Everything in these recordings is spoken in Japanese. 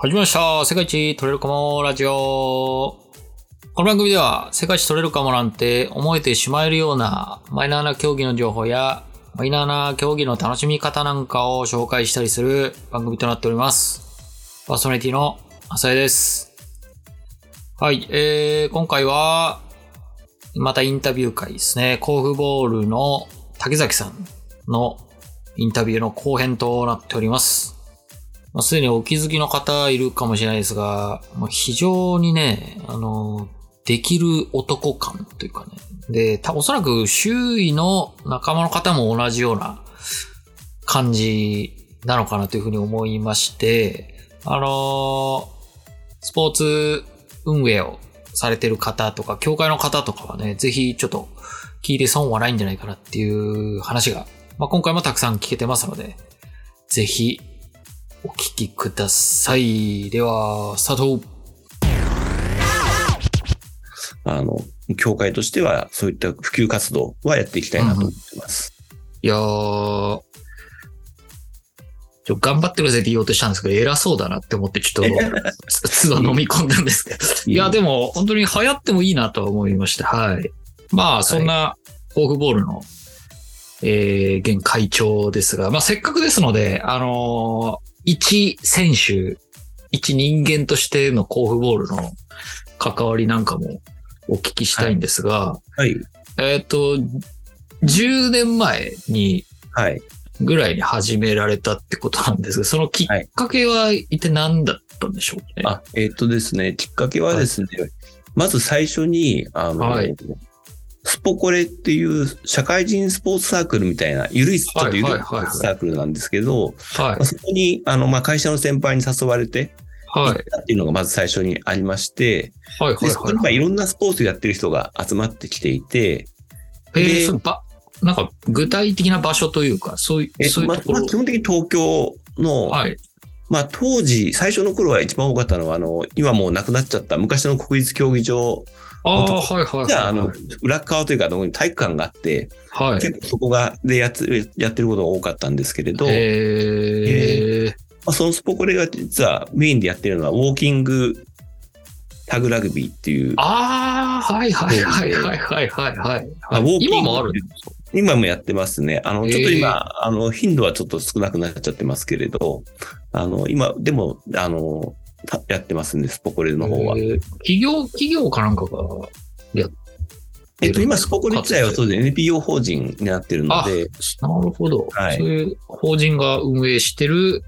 始まりました。世界一取れるかもラジオ。この番組では世界一取れるかもなんて思えてしまえるようなマイナーな競技の情報やマイナーな競技の楽しみ方なんかを紹介したりする番組となっております。パーソナリティの浅井です。はい、えー、今回はまたインタビュー会ですね。甲府ボールの竹崎さんのインタビューの後編となっております。まあ、すでにお気づきの方いるかもしれないですが、まあ、非常にね、あの、できる男感というかね。で、おそらく周囲の仲間の方も同じような感じなのかなというふうに思いまして、あのスポーツ運営をされてる方とか、協会の方とかはね、ぜひちょっと聞いて損はないんじゃないかなっていう話が、まあ、今回もたくさん聞けてますので、ぜひお聞きください。では、スタートあの、協会としては、そういった普及活動はやっていきたいなと思ってます。いやー、ちょ頑張ってるぜって言おうとしたんですけど、偉そうだなって思って、ちょっと、つ都度飲み込んだんですけど。いや、でも、本当に流行ってもいいなとは思いました。はい。まあ、そんな、甲府ボールの、えー、現会長ですが、まあ、せっかくですので、あのー一選手、一人間としての甲府ボールの関わりなんかもお聞きしたいんですが、はい。えっ、と、10年前に、はい。ぐらいに始められたってことなんですが、そのきっかけは一体何だったんでしょうね？あ、えっ、とですね、きっかけはですね、まず最初に、あの、はいスポコレっていう社会人スポーツサークルみたいな、ゆるい、ちょっとゆるいはいはいはいはいサークルなんですけど、はいまあ、。そこに、あの、まあ、会社の先輩に誘われて、はい。っていうのがまず最初にありまして、はい。はい。で、そこにいろんなスポーツやってる人が集まってきていて、い。えでー、そのば、なんか具体的な場所というか、そういう、えっと、まあそういうところ。まあ基本的に東京の、はい。まあ当時、最初の頃は一番多かったのは、あの、今もうなくなっちゃった昔の国立競技場、ああ、はいはいはい。じゃあ、あの、裏側というか、体育館があって、はい。結構そこが、でやつやってることが多かったんですけれど、えー、まあ、そのスポコレが実はメインでやってるのは、ウォーキングタグラグビーっていう、ああ、はいはいはいはいはいはいはい。あウォーキング今もあるんですか？今もやってますね。あの、ちょっと今、へあの、頻度はちょっと少なくなっちゃってますけれど、あの、今、でも、あの、たやってますね、スポコレの方は。えー企業、企業かなんかがやっえっと、今、スポコレ自体はそうで NPO 法人になってるのあで、なるほど、はいそういう法人が運営してる、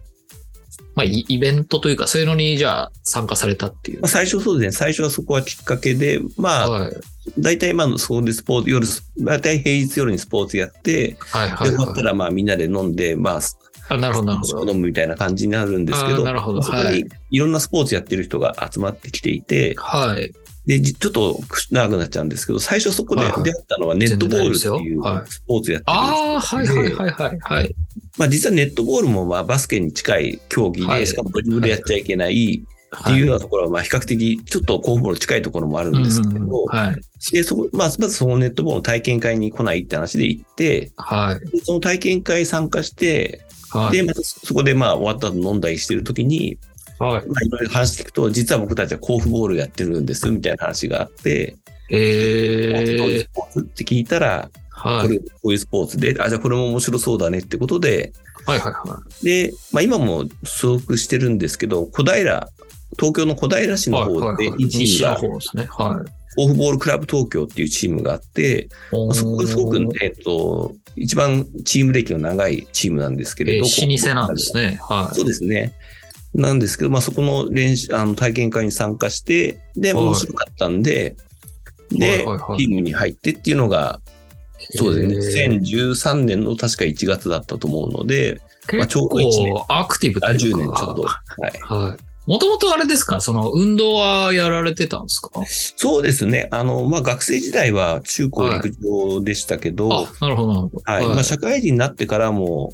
まあ、イイベントというか、そういうのに、じゃあ、参加されたっていうまあ、。最初そうですね、最初はそこはきっかけで、まあ、はい。大体今のそこでスポーツ、夜、大体平日夜にスポーツやって、はいはい、で、終わったはい。らまあみんなで飲んで、まあ、あなるほど、なるほど。飲むみたいな感じになるんですけど、あなるほど。そこにはい。いろんなスポーツやってる人が集まってきていて、はい。で、じちょっと長くなっちゃうんですけど、最初そこで出会ったのはネットボールっていうスポーツやってるああ、はいはいい。はいはい。はい。まあ実はネットボールもまあバスケに近い競技で、はいしかもドリブルやっちゃいけないっていうようなところはまあ比較的ちょっと候補の近いところもあるんですけど、はい。で、そこ、まあ、まずそのネットボールの体験会に来ないって話で行って、はい。でその体験会参加して、はい。で、またそこでまあ終わった後飲んだりしてる時に、はい。まあいろいろ話していくと、実は僕たちは甲府ボールやってるんです、みたいな話があって、どういええうスポーツって聞いたら、はい。これ、こういうスポーツで、あ、じゃあこれも面白そうだねってことで、はいはいはい。で、まあ今も所属してるんですけど、小平、東京の小平市のはい方ではいはい、チー西の方ですね。はい。オフボールクラブ東京っていうチームがあって、まあそこがすごく、えっと、一番チーム歴の長いチームなんですけれど。えー、老舗なんですね。はい。そうですね。なんですけど、まあそこの練習、あの体験会に参加して、で、はい面白かったんで、で、はいはいはいチームに入ってっていうのが、そうですね。えー2013年の確か1月だったと思うので、まあち結ょうど一年構アクティブとあ10いうか。年ちょっと。はい。はい。もともとあれですか？その運動はやられてたんですか？そうですね。あの、まあ学生時代は中高陸上でしたけど、あ、なるほど、なるほど。はい。まあ、社会人になってからも、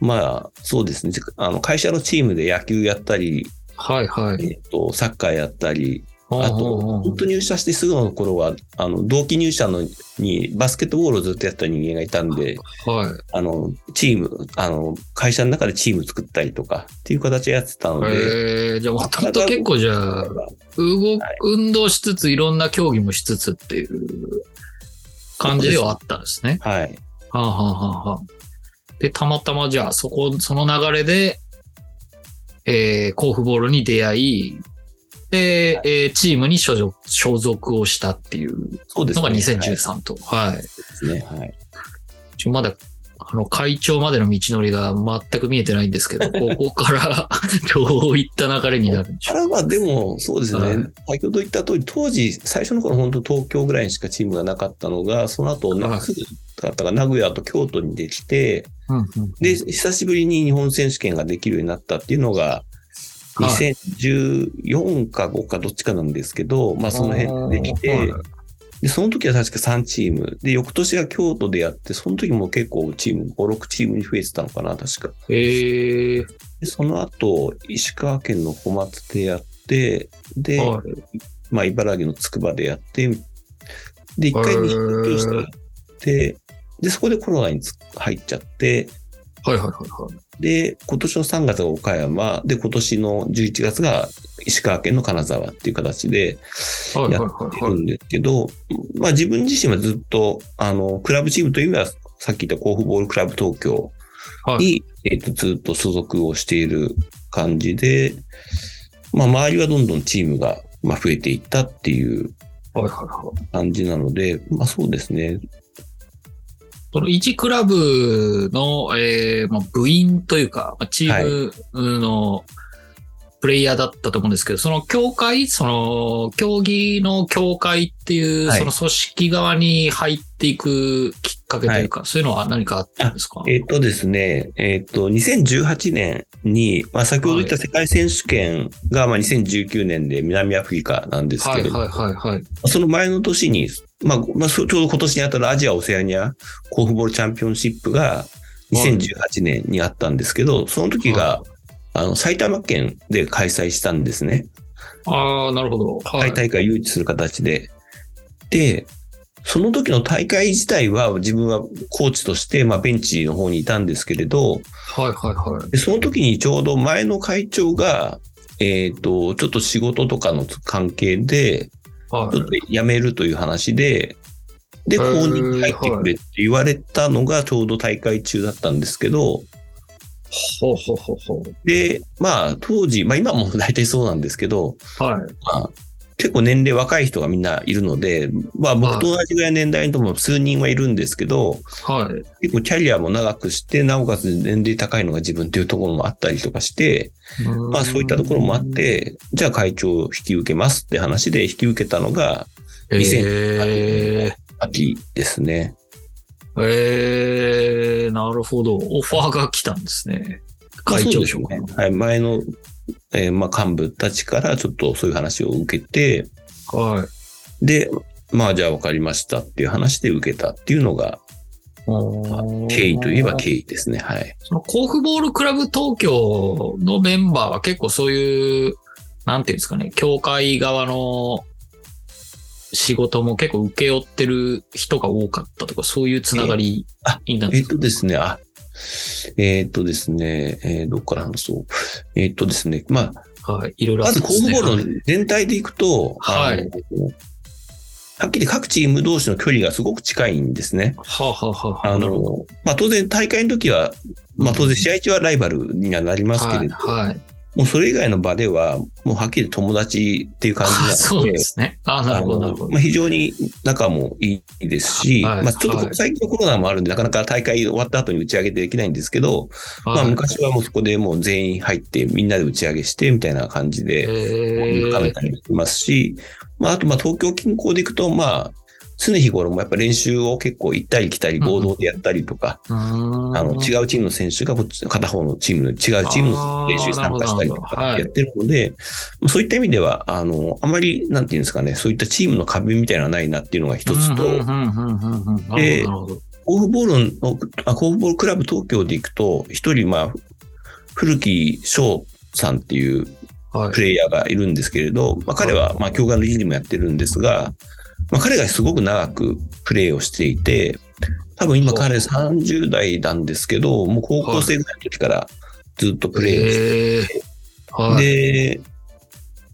まあ、そうですね。あの、会社のチームで野球やったり、はい、はい。えっと、サッカーやったり、あと、本当入社してすぐの頃は、あの、同期入社のにバスケットボールをずっとやった人間がいたんで、はい。あの、チーム、あの、会社の中でチーム作ったりとかっていう形でやってたので、えー、じゃあ、もともと結構じゃあ、動く、運動しつつ、いろんな競技もしつつっていう感じではあったんですね。はい。はあ、はあはあはあ、で、たまたまじゃあ、そこ、その流れで、えー、甲府ボールに出会い、で、えーチームに所属所属をしたっていうのがそうですね。はい2013と。はい。ですね。はい。まだ、あの、会長までの道のりが全く見えてないんですけど、ここから どういった流れになるんでしょただまあでも、そうですね。はい先ほど言った通り、当時、最初の頃本当東京ぐらいにしかチームがなかったのが、その後、はいすぐ方が名古屋と京都にできて、う。うんうんで、久しぶりに日本選手権ができるようになったっていうのが、はい2014か5かどっちかなんですけど、まあその辺でできて、はいで、その時は確か3チーム。で、翌年が京都でやって、その時も結構チーム、5、6チームに増えてたのかな、確か。えー、で、その後、石川県の小松でやって、で、はい。まあ、茨城の筑波でやって、で、一回に引っして、で、そこでコロナにつ入っちゃって、はいはいはいはい。で、今年の3月が岡山、で、今年の11月が石川県の金沢っていう形ではいや。ってるんですけど、まあ自分自身はずっと、あの、クラブチームという意味は、さっき言った甲府ボールクラブ東京はいに、えっと、ずっと所属をしている感じで、まあ周りはどんどんチームが、まあ、増えていったっていう。感じなので、まあそうですね。その1クラブの、えーまあ、部員というか、まあチームのプレイヤーだったと思うんですけど、その協会、その競技の協会っていう、はい。その組織側に入っていくきっかけというか、そういうのは何かあったんですか？えっとですね、えっと、2018年に、まあ先ほど言った世界選手権が、まあ2019年で南アフリカなんですけれど、はいはいはいはい。その前の年に、まあ、まあ、ちょうど今年にあたるアジア・オセアニア甲府ボールチャンピオンシップが2018年にあったんですけど、その時が、あの、埼玉県で開催したんですね。ああ、なるほど。はい。大会を誘致する形で。で、その時の大会自体は自分はコーチとして、まあ、ベンチの方にいたんですけれど、はいはいはい。でその時にちょうど前の会長が、えっ、と、ちょっと仕事とかの関係で、はいちょっと辞めるという話で、で、へー後任に入ってくれって言われたのがちょうど大会中だったんですけど、ほうほうほうほで、まあ当時、まあ今も大体そうなんですけど、う。はい。まあ結構年齢若い人がみんないるので、まあ僕と同じぐらいの年代の人も数人はいるんですけど、はい。結構キャリアも長くして、なおかつ年齢高いのが自分っていうところもあったりとかして、まあそういったところもあって、じゃあ会長を引き受けますって話で引き受けたのがえ秋ですね。ー、えー、なるほど。オファーが来たんですね。会長職ねはい、前の、えーまあ幹部たちからちょっとそういう話を受けて、はい。で、まあじゃあ分かりましたっていう話で受けたっていうのが、経緯といえば経緯ですね。はい。その甲府ボールクラブ東京のメンバーは結構そういう、なんていうんですかね、協会側の仕事も結構請け負ってる人が多かったとか、そういうつながりあになってえっとですね、あ、えっとですね、えーどっから話そう。えっとですね、まあ、はい。いろいろあまずってますね甲府ボールの全体でいくと、はいはっきり各チーム同士の距離がすごく近いんですね。はあ、はあはあはあ、の、まあ当然大会の時は、まあ当然試合中はライバルにはなりますけれど、はい。はい。もうそれ以外の場では、もうはっきり友達っていう感じなのあで、そうですね。あなるほど、なるほどま。あ、非常に仲もいいですし、はいまあ、ちょっとはい最近のコロナもあるんで、なかなか大会終わった後に打ち上げできないんですけど、まあ、はい昔はもうそこでもう全員入って、みんなで打ち上げして、みたいな感じで、え深めたりもしますし、まあ、あと、まあ、東京近郊で行くと、まあ、常日頃もやっぱ練習を結構行ったり来たり合同でやったりとか、ああの、違うチームの選手がこっち、片方のチームの違うチームの練習に参加したりとかやってるので、そういった意味では、あの、あまり、なんていうんですかね、そういったチームの壁みたいなのはないなっていうのが一つと、でるほど、なるほど。甲府ボールの、あ甲府ボールクラブ東京で行くと、一人、まあ、古木翔さんっていう、はい。プレイヤーがいるんですけれど、まあ、彼は、まあ、教官の理事もやってるんですが、まあ、彼がすごく長くプレイをしていて、多分今彼30代なんですけど、もう高校生ぐらいの時からずっとプレイをしてえー、はい。で、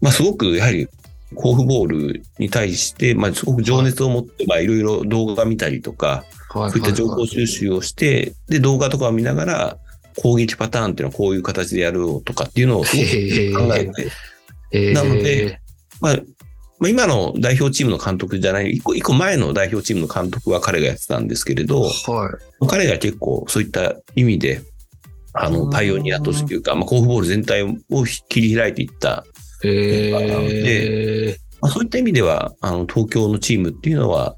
まあ、すごくやはり、甲府ボールに対して、まあ、すごく情熱を持って、まあ、いろいろ動画見たりとか、はい。そういった情報収集をして、で、動画とかを見ながら、攻撃パターンっていうのはこういう形でやるとかっていうのをすごく考えて、えー、なので、まあ、まあ、今の代表チームの監督じゃない、一個一個前の代表チームの監督は彼がやってたんですけれど、はい。彼が結構そういった意味で、あの、パイオニアとしてというか、まあ、甲府ボール全体を切り開いていった、えー、まあ、そういった意味では、あの、東京のチームっていうのは、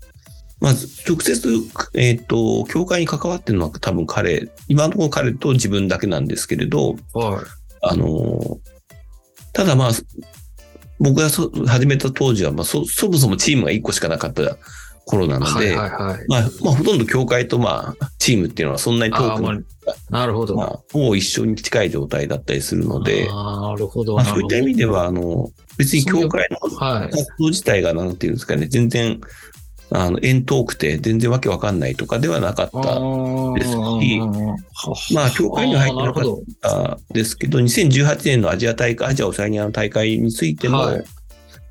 まず、直接、えっ、と、協会に関わってるのは多分彼、今のところ彼と自分だけなんですけれど、はい。あの、ただまあ、僕がそ始めた当時は、まあそ、そもそもチームが1個しかなかった頃なのはいで、はいはい。まあ、まあ、ほとんど協会とまあ、チームっていうのはそんなに遠くあーまあなるほど。まあ、ほぼ一緒に近い状態だったりするので、なるほど。まあ、そういった意味では、は、あの、別に協会のはい。活動自体がなんていうんですかね、全然、あの、遠遠くて全然わけわかんないとかではなかったですしまあ協会には入ってなかったですけど、2018年のアジア大会、アジアオセアニアの大会についても、はい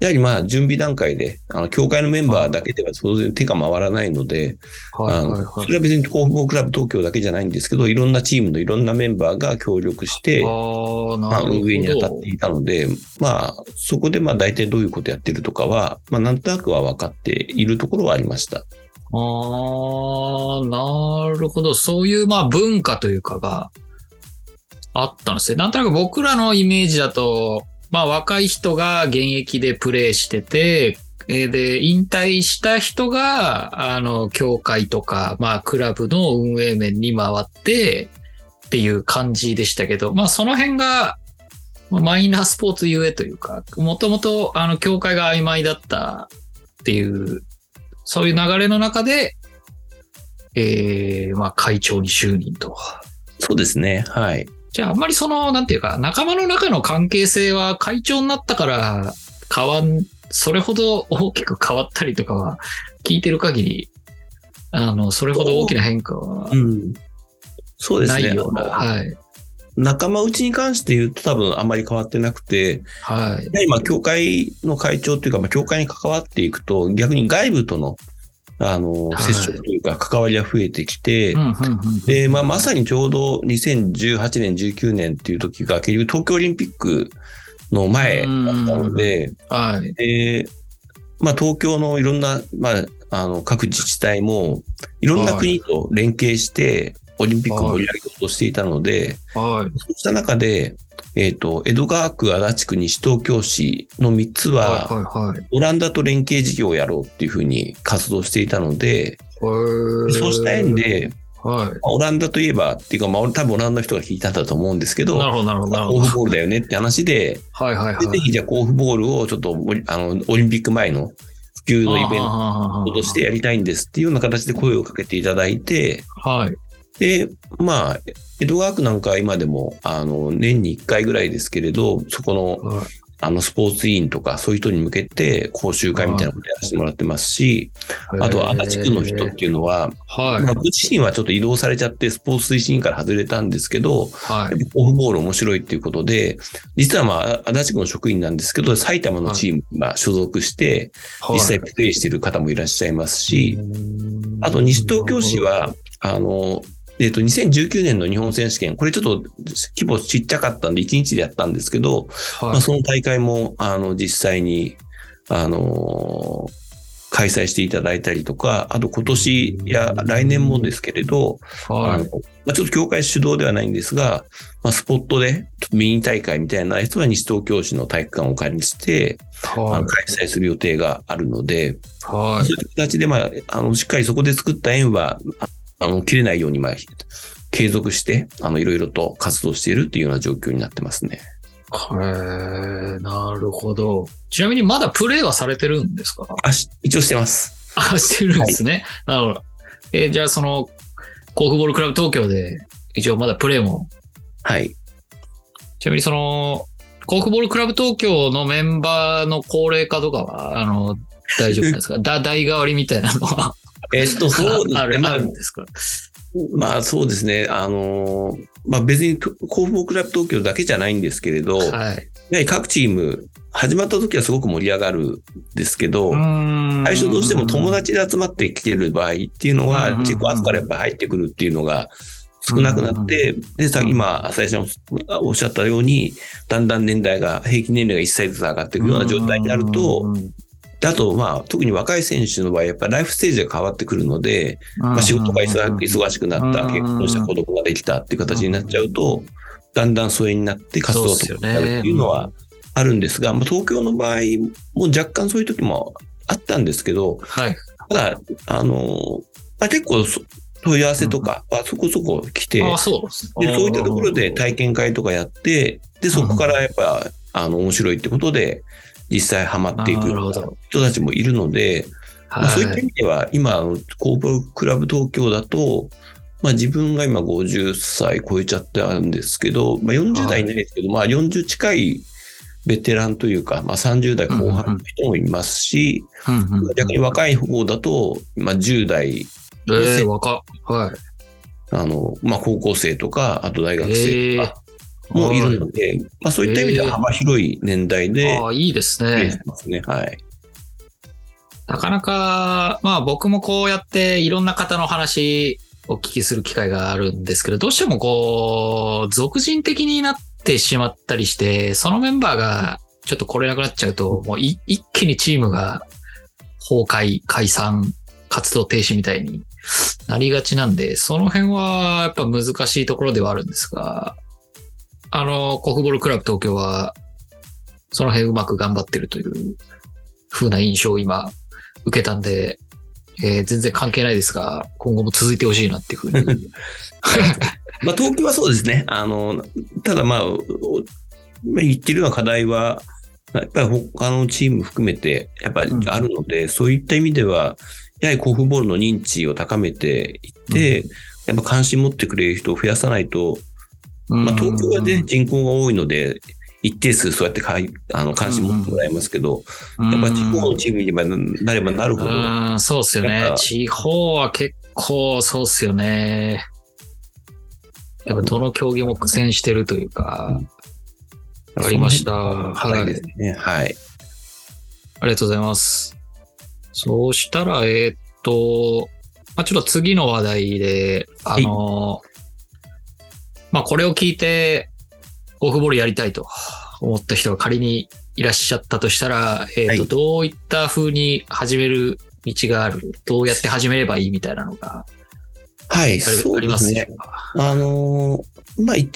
やはりまあ準備段階で、あの、協会のメンバーだけでは当然手が回らないので。それは別に甲府ボールクラブ東京だけじゃないんですけど、いろんなチームのいろんなメンバーが協力して、ああ、まあ、なるほど。運営に当たっていたので、まあ、そこでまあ大体どういうことやってるとかは、まあなんとなくは分かっているところはありました。ああ、なるほど。そういう、まあ、文化というかがあったんですね。なんとなく僕らのイメージだと、まあ、若い人が現役でプレイしてて、で、引退した人が、あの、協会とか、まあ、クラブの運営面に回って、っていう感じでしたけど、まあ、その辺が、マイナースポーツゆえというか、もともと、あの、協会が曖昧だったっていうそういう流れの中で、えー、まあ会長に就任と。そうですね。はい。じゃああんまりその、なんていうか、仲間の中の関係性は会長になったから変わん、それほど大きく変わったりとかは聞いてる限り、あの、それほど大きな変化はうん。そうですね。ないような。あのはい。仲間内に関して言うと多分あんまり変わってなくて、はい。やはりまあ、協会の会長というか、まあ、協会に関わっていくと、逆に外部との、あの、はい接触というか、関わりが増えてきて。で、まあ、まさにちょうど2018年、19年っていう時が、結局東京オリンピックの前だったので、はい。で、まあ、東京のいろんな、まあ、あの、各自治体も、いろんな国と連携して、オリンピックを盛り上げようとしていたので、はい。そうした中で、えっ、と、江戸川区、足立区、西東京市の3つは。オランダと連携事業をやろうっていうふうに活動していたので、はい。そうした縁で、はい。まあオランダといえば、っていうか、まあ、俺多分オランダの人が聞いたんだと思うんですけど、なるほど、なるほど、なるほど。甲府ボールだよねって話で、はい、はい、はでぜい。ひじゃあ甲府ボールをちょっとあのオリンピック前の普及のイベントとしてやりたいんですっていうような形で声をかけていただいて、はい。で、まあ、江戸川区なんかは今でも、あの、年に1回ぐらいですけれど、そこの、はいあの、スポーツ委員とか、そういう人に向けて、講習会みたいなことやらせてもらってますし、あとは足立区の人っていうのは、はい。まあ、僕自身はちょっと移動されちゃって、スポーツ推進委員から外れたんですけど、はい。オフボール面白いっていうことで、実はまあ、足立区の職員なんですけど、埼玉のチームにまあ所属して、実際プレイしている方もいらっしゃいますし、あと西東京市は、あの、えっ、と、2019年の日本選手権、これちょっと規模ちっちゃかったんで、1日でやったんですけど、まあ、はい。その大会も、あの、実際に、あの開催していただいたりとか、あと今年や来年もですけれど、あはい。のまあ、ちょっと協会主導ではないんですが、まあ、スポットでちょっとミニ大会みたいなやつは西東京市の体育館をお借りして、あはの開催する予定があるので、い。はい。そういった形で、まあ、あの、しっかりそこで作った縁は、ああの、切れないように、まあ、継続して、あの、いろいろと活動しているっていうような状況になってますね。へえ、なるほど。ちなみにまだプレイはされてるんですか？あ、し一応してます。あ、してるんですね。なるほど。えーじゃあその、甲府ボールクラブ東京で、一応まだプレイも、はい。ちなみにその、コークボールクラブ東京のメンバーの高齢化とかは、あの、大丈夫ですか？だ、代替わりみたいなのは。えっと、そうですね。まああるんですか？まあそうですね。あのーまあ別に甲府ボールクラブ東京だけじゃないんですけれど、やははい。り各チーム、始まった時はすごく盛り上がるんですけど、最最初どうしても友達で集まってきてる場合っていうのは、自己後からやっぱ入ってくるっていうのが少なくなって、で、さ、今、浅井さんおっしゃったように、だんだん年代が、平均年齢が1歳ずつ上がっていくような状態になると、であと、まあ、特に若い選手の場合、やっぱりライフステージが変わってくるので、まあ、仕事が忙忙しくなった、うん結婚した子供ができたっていう形になっちゃうと、だんだん疎遠になって活動とかなるっていうのはあるんですが、まあ、東京の場合も若干そういう時もあったんですけど、はい。ただ、あの、まあ、結構そ問い合わせとかはそこそこ来て、でそういったところで体験会とかやって、で、そこからやっぱ、あの、面白いってことで、実際ハマっていく人たちもいるので、まあ、そういった意味では、今、コープクラブ東京だと、まあ自分が今50歳超えちゃってあるんですけど、まあ40代いないですけど、まあ40近いベテランというか、まあ30代後半の人もいますし、逆に若い方だと、まあ10代、ええ若っ。はい。あの、まあ高校生とか、あと大学生とかもいるので、まあそういった意味では幅広い年代で、ああ、いいですね。すね。はい。なかなか、まあ僕もこうやっていろんな方の話をお聞きする機会があるんですけど、どうしてもこう、俗人的になってしまったりして、そのメンバーがちょっと来れなくなっちゃうと、もうい一気にチームが崩壊、解散、活動停止みたいになりがちなんで、その辺はやっぱ難しいところではあるんですが、あの、コフボールクラブ東京は、その辺うまく頑張ってるという風な印象を今受けたんで、えー全然関係ないですが、今後も続いてほしいなっていうふうに。まあ、東京はそうですね。あの、ただまあ、言ってるような課題は、やっぱり他のチーム含めて、やっぱりあるので、そういった意味では、やはり甲府ボールの認知を高めていって、やっぱ関心持ってくれる人を増やさないと、まあ、東京はね、人口が多いので、一定数そうやってかいあの関心持ってもらえますけど、うん、やっぱ地方のチームになればなるほど、うん、そうっすよね地方は結構そうっすよね。やっぱどの競技も苦戦してるというか、わかりました。はい。ね。はい。ありがとうございます。そうしたら、えーっと、まあ、ちょっと次の話題で、あの、まあ、これを聞いて、オフボールやりたいと思った人が仮にいらっしゃったとしたら、えーっと、はい。どういった風に始める道がある？どうやって始めればいいみたいなのがはい、ありそうですね。ね。。あのーまあ、い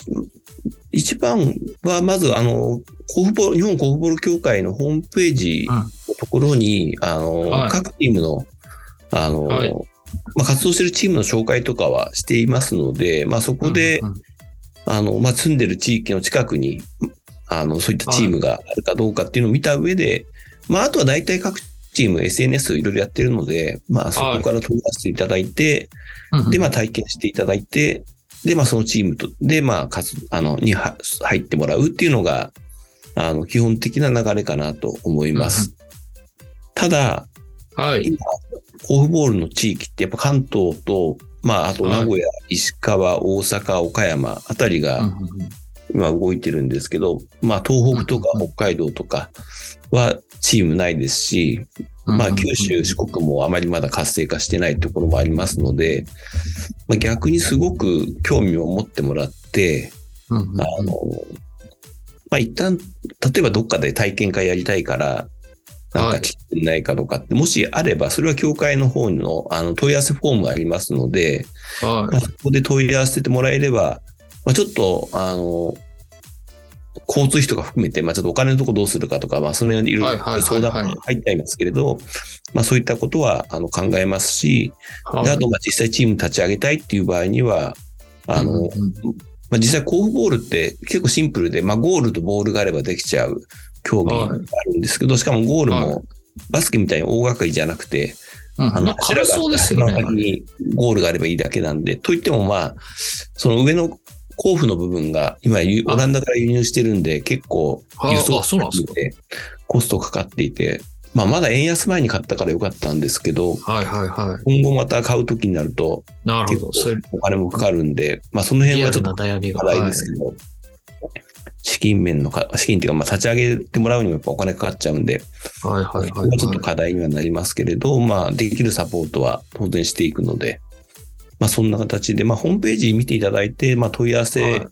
一番は、まず、あの、甲府ボール日本甲府ボール協会のホームページうん。のところに、あの、はい。各チームの、あの、はい。まあ、活動しているチームの紹介とかはしていますので、まあ、そこで、うんうんあの、まあ、住んでる地域の近くに、あの、そういったチームがあるかどうかっていうのを見た上で、まあ、あとは大体各チーム SNS いろいろやってるので、まあ、そこから飛ばしていただいて、で、まあ、体験していただいて、で、まあ、そのチームと、で、まあ、かつ、あの、には入ってもらうっていうのが、あの、基本的な流れかなと思います。ただ、はい。甲府ボールの地域ってやっぱ関東と、まあ、あと名古屋、石川、大阪、岡山あたりが今動いてるんですけど、まあ、東北とかうん北海道とかはチームないですし、うんまあ、九州、四国もあまりまだ活性化してないところもありますので、まあ、逆にすごく興味を持ってもらって、あの、まあ、一旦、例えばどっかで体験会やりたいから、なんはいか来てないかとかって、もしあれば、それは協会の方のあの問い合わせフォームありますので、はい。まあ、そこで問い合わせてもらえれば、まあ、ちょっと、あの、交通費とか含めて、まあ、ちょっとお金のとこどうするかとか、まあ、その辺いろいはいはいはいろ相談も入っちゃいますけれど、まあ、そういったことは、あの、考えますし、はい。であと、まあ、実際チーム立ち上げたいっていう場合には、あの、うんうんまあ、実際、甲府ボールって結構シンプルで、まあ、ゴールとボールがあればできちゃう競技があるんですけど、しかもゴールはい。もバスケみたいに大掛かりじゃなくて、うん。あの、にゴールがあればいいだけなんで、といってもまあ、その上の甲府の部分が今輸オランダから輸入してるんで結構あ輸送あそうなんでコストかかっていて、まあまだ円安前に買ったからよかったんですけど、はいはいは今後また買うときになるとい。なるほど。お金もかかるんで、まあその辺はちょっとな悩みが。課題ですけど、資金面のか、資金っていうかまあ立ち上げてもらうにもやっぱお金かかっちゃうんで、はいはいはいはい。はちょっと課題にはなりますけれど、まあできるサポートは当然していくので、まあそんな形で、まあホームページ見ていただいて、まあ問い合わせ、はい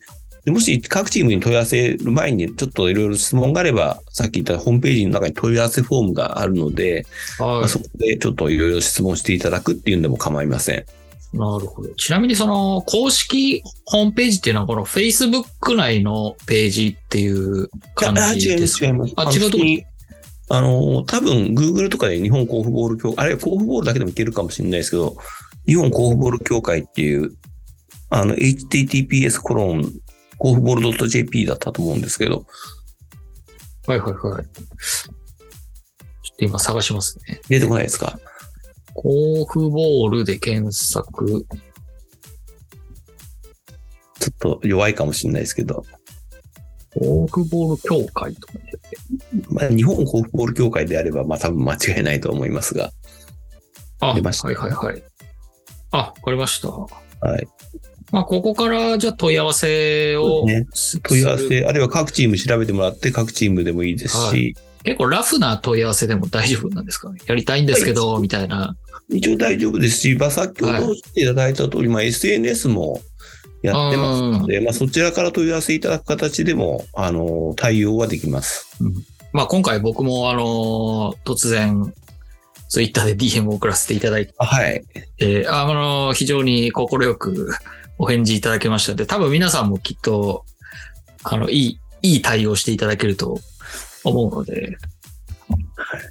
でもし各チームに問い合わせる前にちょっといろいろ質問があれば、さっき言ったホームページの中に問い合わせフォームがあるので、まはあ、そこでちょっといろいろ質問していただくっていうんでも構いません。い。なるほど。ちなみにその公式ホームページっていうのはこの Facebook 内のページっていう感じですか？違います。あ、違うとこ？あの、多分 Google とかで日本甲府ボール協会、あれは甲府ボールだけでもいけるかもしれないですけど、日本甲府ボール協会っていう、あの、https コロン、甲府ボール .jp だったと思うんですけど、はいはいはい。ちょっと今探しますね。出てこないですか？甲府ボールで検索。ちょっと弱いかもしれないですけど、甲府ボール協会とかね。まあ、日本甲府ボール協会であれば、まあ多分間違いないと思いますが、あ、はい出ましたはいはい。あ、わかりました。はい。まあ、ここからじゃあ問い合わせをそうですす問い合わせ、あるいは各チーム調べてもらって、各チームでもいいですし、は結構ラフな問い合わせでも大丈夫なんですかねやりたいんですけど、みたいな。一応大丈夫ですし、まあ、先ほどおっしていただいた通り、まあ、SNS もやってますので、まあ、そちらから問い合わせいただく形でも、あの、対応はできます。まあ、今回僕もあの、突然、ツイッターで DM を送らせていただいあはい。て、あの、非常に快くお返事いただけましたので、多分皆さんもきっと、あの、いい、いい対応していただけると思うので、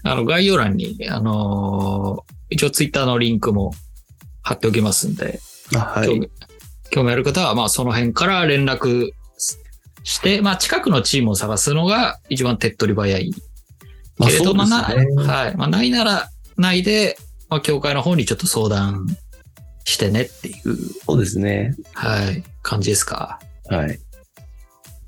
あの、概要欄に、あの、一応ツイッターのリンクも貼っておきますんで、あはい。興味ある方は、まあ、その辺から連絡して、まあ、近くのチームを探すのが一番手っ取り早い。まあけれど、まあ、ねはい。まあ、ないなら、ないで、まあ、協会の方にちょっと相談してねっていう、そうですね。はい、感じですか？はい。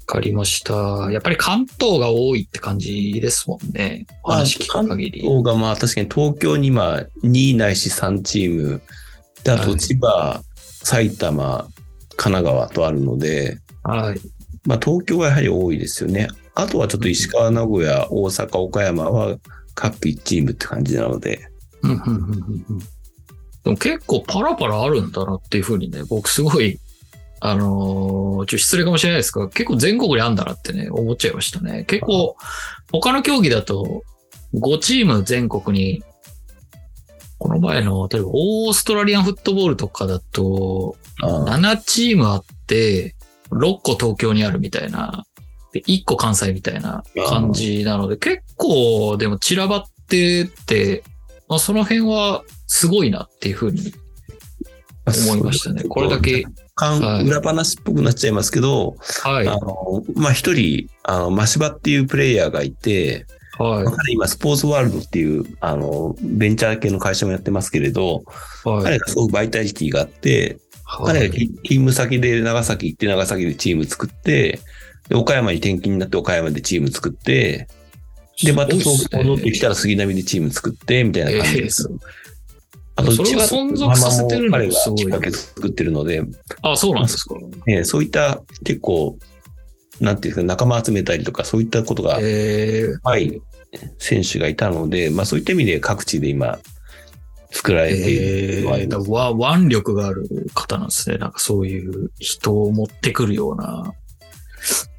わかりました。やっぱり関東が多いって感じですもんね。お話聞く限り。関東がまあ確かに東京に今2ないし3チーム、であとはい千葉、埼玉、神奈川とあるので、はい。まあ東京はやはり多いですよね。あとはちょっと石川、名古屋、大阪、岡山は各1チームって感じなので、うんうんうんうんうんでも結構パラパラあるんだなっていうふうにね、僕すごい、あのーちょっと失礼かもしれないですが、結構全国にあんだなってね、思っちゃいましたね。結構、他の競技だと、5チーム全国に、この前の、例えばオーストラリアンフットボールとかだと、ああ7チームあって、6個東京にあるみたいな、で、1個関西みたいな感じなので、結構でも散らばってって、まあ、その辺はすごいなっていうふうに思いましたね。これだけ、かんはい。裏話っぽくなっちゃいますけど、はい、あの、まあ、一人、あの、マシバっていうプレイヤーがいて、はい、彼今、スポーツワールドっていう、あの、ベンチャー系の会社もやってますけれど、はい、彼がすごくバイタリティがあって、はい、彼が勤勤務先で長崎行って長崎でチーム作って、で、岡山に転勤になって岡山でチーム作って、で、また東京戻ってきたら杉並でチーム作って、みたいな感じです。あと、それを存続させてるのがきっかけ作ってるので、あ、そうなんですか。えーそういった結構、なんていうか、仲間集めたりとか、そういったことが、えー、はい、選手がいたので、まあそういった意味で各地で今、作られていえるのはありー、腕力がある方なんですね。なんかそういう人を持ってくるような。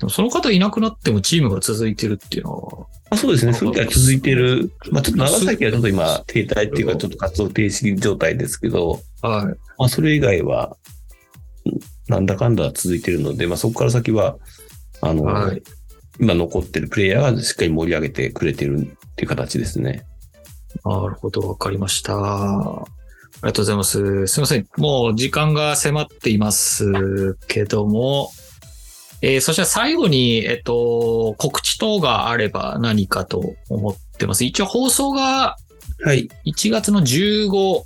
その方いなくなってもチームが続いてるっていうのは、あそうですね、そういう意味では続いてる。まあちょっと長崎はちょっと今、停滞っていうか、ちょっと活動停止状態ですけど、はい。まあそれ以外は、なんだかんだ続いてるので、まあそこから先は、あの、はい。今残ってるプレイヤーがしっかり盛り上げてくれてるっていう形ですね。なるほど、わかりました。ありがとうございます。すいません。もう時間が迫っていますけども、えーそしたら最後に、えっと、告知等があれば何かと思ってます。一応放送がはい。1月の15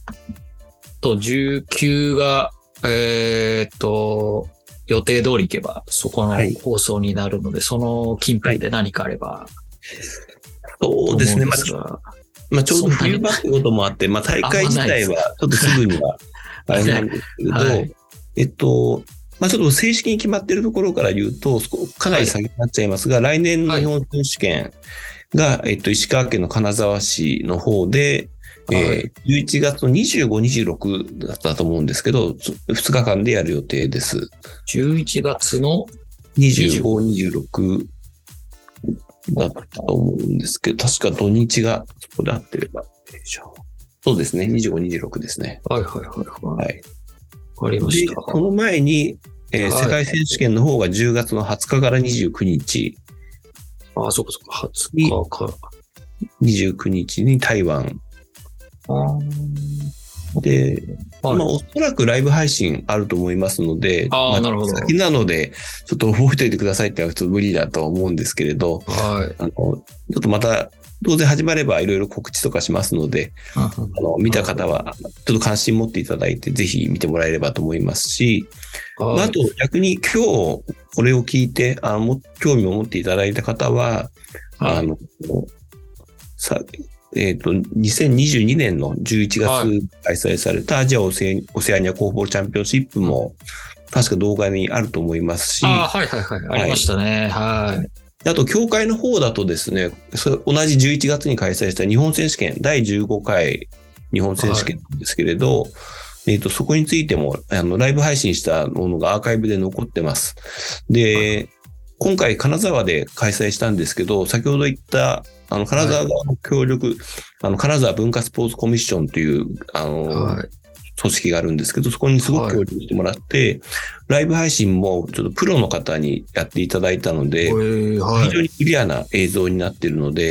と19が、えーっと、予定通り行けば、そこのはい放送になるので、その近辺で何かあれば、そうですね。まあまあ、ちょうど冬場ってこともあって、まあ、大会自体はちょっとすぐにはあれなんですけれど、はいえっと、まあ、ちょっと正式に決まっているところから言うと、かなり先になっちゃいますが、来年の日本選手権が、えっと、石川県の金沢市の方で、はいえー11月の25、26だったと思うんですけど、2日間でやる予定です。11月の、25、26だったと思うんですけど、確か土日がそこで合ってれば。そうですね、25、26ですね。はいはいはいは。はいい。わかりまでし、た。この前に、えーはい。世界選手権の方が10月の20日から29日、あ、そっかそっか、20日か。29日に台湾。で、はい。まあ、おそらくライブ配信あると思いますので、まあーなるほど。先なので、ちょっと覚えておいてくださいってのはちょっと無理だとは思うんですけれど、はい。あの、ちょっとまた、当然始まればいろいろ告知とかしますので、あの、見た方は、ちょっと関心持っていただいて、ぜひ見てもらえればと思いますし、まあ、と逆に今日これを聞いて、あのも興味を持っていただいた方は、はいあの、さ、えっ、と、2022年の11は月に開催されたアジアオセオセアニアコーフボールチャンピオンシップも、確か動画にあると思いますし、あーはいはいはい。ありましたね。はい。あと、協会の方だとですね、それ同じ11月に開催した日本選手権、第15回日本選手権なんですけれど、えっ、と、そこについても、あの、ライブ配信したものがアーカイブで残ってます。で、今回金沢で開催したんですけど、先ほど言った、あの、金沢側の協力、あの、金沢文化スポーツコミッションという、あの、はい。組織があるんですけど、そこにすごく協力してもらって、ライブ配信もちょっとプロの方にやっていただいたので、えーはい。非常にクリアな映像になっているので、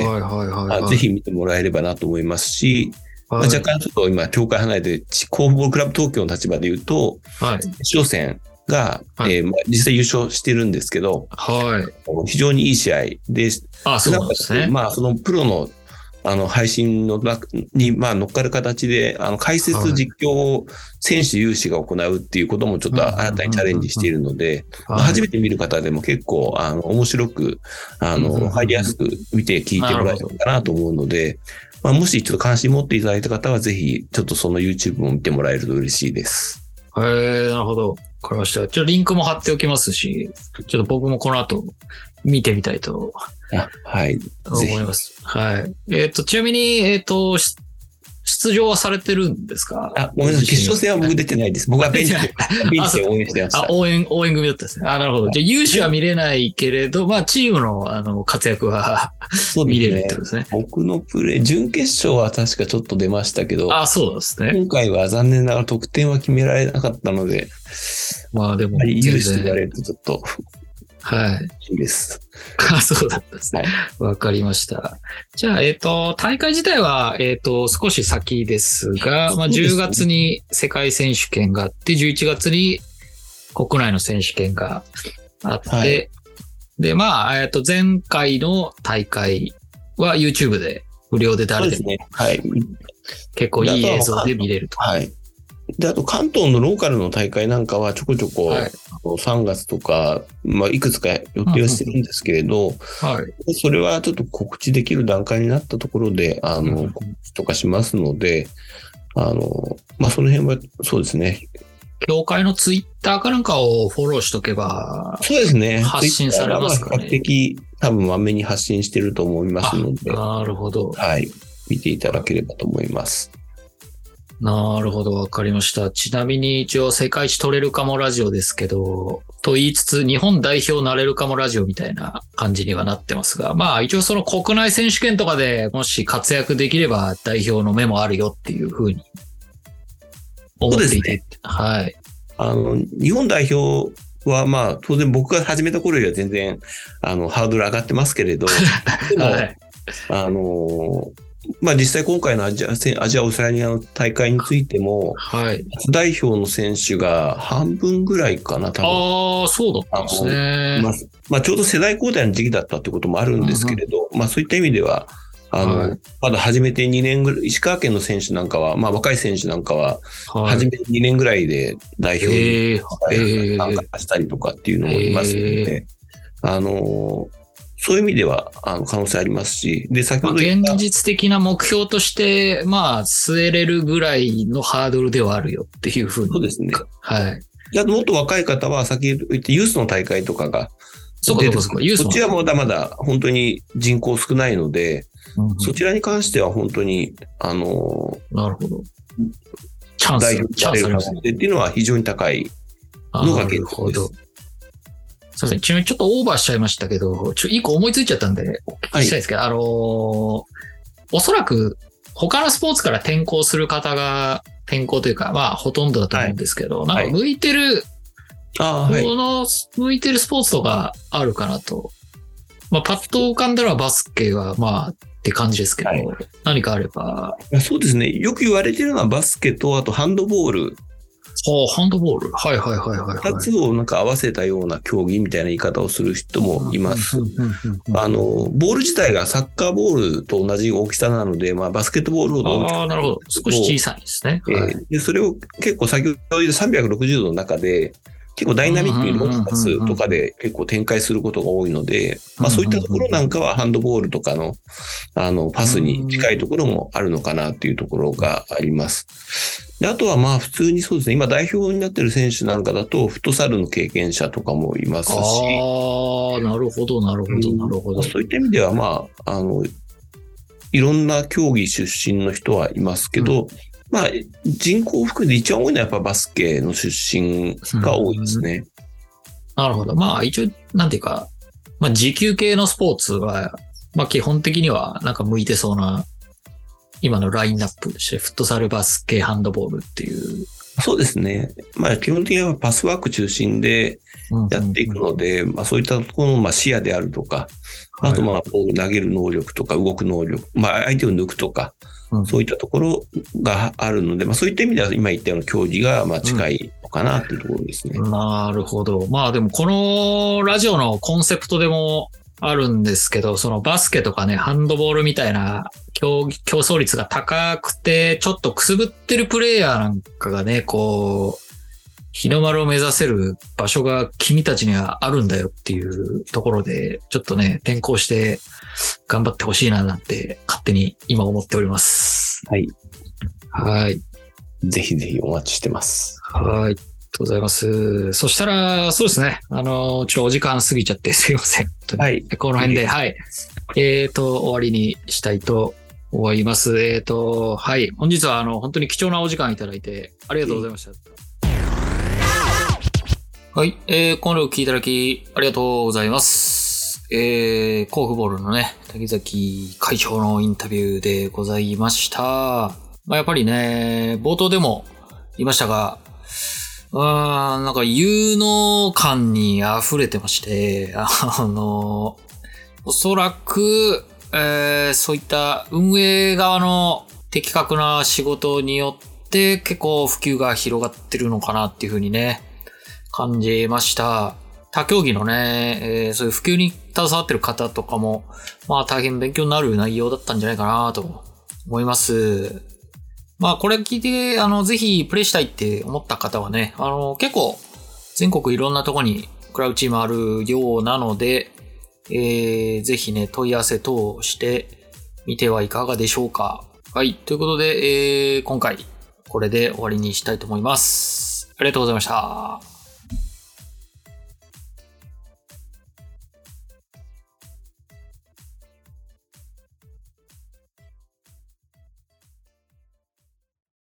ぜひ見てもらえればなと思いますし、まあはい、若干ちょっと今、協会離れて、ちコーフボールクラブ東京の立場で言うと、はい。決勝戦が、はいえーまあ、実際優勝してるんですけど、はい。非常にいい試合で、あ、そうですね。まあ、そのプロのあの配信の中に、まあ、乗っかる形で、あの解説はい。実況を選手有志が行うっていうこともちょっと新たにチャレンジしているので、初めて見る方でも結構、あの、面白く、あの、入りやすく見て聞いてもらえるかなと思うので、まあ、もしちょっと関心持っていただいた方は、ぜひ、ちょっとその YouTube も見てもらえると嬉しいです。へえ、なるほど。わかりました。ちょっとリンクも貼っておきますし、ちょっと僕もこの後見てみたいとあはい。思います。はい。えっ、と、ちなみに、えっ、と、し出場はされてるんですか？あ、ごめんなさい。決勝戦は僕出てないです。僕はベンチで、ベンチで応援してましたあ、。応援、応援組だったんですね。あ、なるほど。じゃあ、優勝は見れないけれど、まあ、チームの、あの、活躍は見れるってことですね。僕のプレー、準決勝は確かちょっと出ましたけど、あ、そうですね。今回は残念ながら得点は決められなかったので、まあ、でも、やはり許全然。して言われるとちょっとはい。いいです。あ、そうだったんですね。わ、かりました。じゃあ、えっ、と、大会自体は、えっ、と、少し先ですが、まあ、そうですね10月に世界選手権があって、11月に国内の選手権があって、はいで、まあ、えっ、と、前回の大会は YouTube で無料で誰ですもでね。はい。結構いい映像で見れると。はい。で、あと関東のローカルの大会なんかはちょこちょこ、はいあの3月とか、まあ、いくつか予定はしてるんですけれど、はい。それはちょっと告知できる段階になったところで、あの、うん告知とかしますので、あの、まあ、その辺は、そうですね。協会のツイッターかなんかをフォローしとけば、そうですね。発信されますかね比較的、多分まめに発信してると思いますので、なるほど。はい。見ていただければと思います。なるほど、わかりました。ちなみに一応世界一取れるかもラジオですけど、と言いつつ日本代表なれるかもラジオみたいな感じにはなってますが、まあ一応その国内選手権とかでもし活躍できれば代表の目もあるよっていうふうに思っていて、そうではい。あの、日本代表は、まあ、当然僕が始めた頃よりは全然、あの、ハードル上がってますけれど、でも、はい。あの、まあ実際今回のアジアせアジアオセアニアの大会についても、はい。初代表の選手が半分ぐらいかな、多分。ああ、そうだったんですねま。あ、まあ、ちょうど世代交代の時期だったってこともあるんですけれど、まあそういった意味では、あの、はいまだ始めて2年ぐらい、石川県の選手なんかは、まあ若い選手なんかは、はい始めて2年ぐらいで代表にえーえー参加したりとかっていうのもいますので、あの、そういう意味では、あの、可能性ありますし、で、先まあほど言った現実的な目標として、まあ、据えれるぐらいのハードルではあるよっていうふうに。そうですね。はい。であともっと若い方は、先ほど言ったユースの大会とかが、そうかそうか。ユースもそっちはまだまだ本当に人口少ないので、うんうんそちらに関しては本当に、あの、なるほど。チャンス、チャンスっていうのは非常に高いのがな現状でするほど。すいません。ちなみにちょっとオーバーしちゃいましたけど、ちょ、一個思いついちゃったんで、お聞きしたいですけど、あのーおそらく、他のスポーツから転校する方が、転校というか、まあ、ほとんどだと思うんですけど、なんか向いてる、はい。この、向いてるスポーツとかあるかなと。まあ、パッと浮かんだのはバスケは、まあ、って感じですけど、はい何かあれば、いやそうですね。よく言われてるのはバスケと、あとハンドボール、ほう、ハンドボール。はいはいはいはい、はい。二つをなんか合わせたような競技みたいな言い方をする人もいますあの、ボール自体がサッカーボールと同じ大きさなので、まあバスケットボールほどああ、なるほど。少し小さいですね。えはいーで、それを結構先ほど言った360度の中で、結構ダイナミックにロンパスとかで結構展開することが多いので、まあそういったところなんかはハンドボールとかの、あの、パスに近いところもあるのかなっていうところがあります。であとはまあ普通にそうですね、今代表になってる選手なんかだと、フットサルの経験者とかもいますし、ああ、なるほど、なるほど、なるほど。そういった意味では、まあ、あの、いろんな競技出身の人はいますけど、まあ、人口を含めて一番多いのはやっぱバスケの出身が多いですね。なるほど。まあ一応、なんていうか、まあ時給系のスポーツは、まあ基本的にはなんか向いてそうな、今のラインナップとして、フットサル、バスケ、ハンドボールっていう。そうですね。まあ、基本的にはパスワーク中心でやっていくので、まあ、そういったところのまあ視野であるとか、あとまあ、ボール投げる能力とか、動く能力、まあ、相手を抜くとか、うんそういったところがあるので、まあ、そういった意味では今言ったような競技がまあ近いのかなっていうところですね。なるほど。まあでもこのラジオのコンセプトでもあるんですけど、そのバスケとかね、ハンドボールみたいな競技、競争率が高くて、ちょっとくすぶってるプレイヤーなんかがね、こう、日の丸を目指せる場所が君たちにはあるんだよっていうところで、ちょっとね、転校して頑張ってほしいななんて勝手に今思っております。はい。はい。ぜひぜひお待ちしてます。はい。ありがとうございます。そしたら、そうですね。あの、ちょっとお時間過ぎちゃってすいません。はい。この辺で、はい。えっ、と、終わりにしたいと思います。えっ、と、はい。本日は、あの、本当に貴重なお時間いただいて、ありがとうございました。はい。えー、今度お聞いただき、ありがとうございます。えー、コーフボールのね、竹崎会長のインタビューでございました。まあ、やっぱりね、冒頭でも言いましたが、うーん、なんか有能感に溢れてまして、あの、おそらく、えーそういった運営側の的確な仕事によって結構普及が広がってるのかなっていうふうにね、感じました。他競技のね、えーそういう普及に携わってる方とかも、まあ大変勉強になる内容だったんじゃないかなと思います。まあこれ聞いて、あの、ぜひプレイしたいって思った方はね、あの、結構全国いろんなとこにクラウチームあるようなので、えー、ぜひね、問い合わせ等してみてはいかがでしょうか。はい。ということで、えー、今回これで終わりにしたいと思います。ありがとうございました。